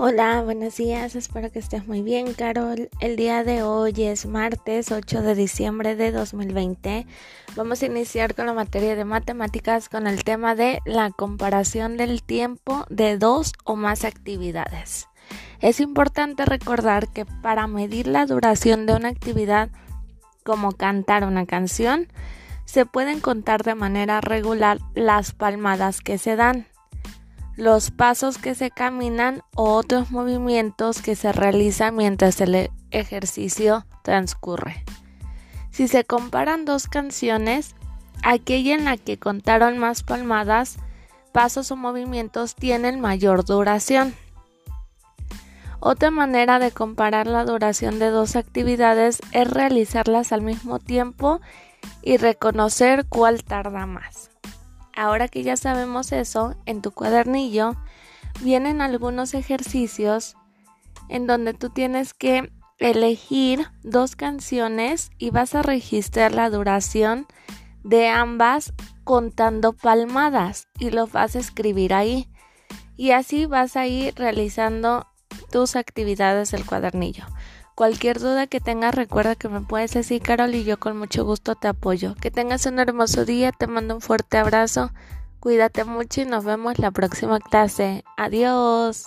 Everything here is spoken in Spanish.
Hola, buenos días, espero que estés muy bien, Carol. El día de hoy es martes 8 de diciembre de 2020. Vamos a iniciar con la materia de matemáticas con el tema de la comparación del tiempo de dos o más actividades. Es importante recordar que para medir la duración de una actividad, como cantar una canción, se pueden contar de manera regular las palmadas que se dan los pasos que se caminan o otros movimientos que se realizan mientras el ejercicio transcurre. Si se comparan dos canciones, aquella en la que contaron más palmadas, pasos o movimientos tienen mayor duración. Otra manera de comparar la duración de dos actividades es realizarlas al mismo tiempo y reconocer cuál tarda más. Ahora que ya sabemos eso, en tu cuadernillo vienen algunos ejercicios en donde tú tienes que elegir dos canciones y vas a registrar la duración de ambas contando palmadas y lo vas a escribir ahí. Y así vas a ir realizando tus actividades del cuadernillo. Cualquier duda que tengas, recuerda que me puedes decir, Carol, y yo con mucho gusto te apoyo. Que tengas un hermoso día, te mando un fuerte abrazo, cuídate mucho y nos vemos la próxima clase. Adiós.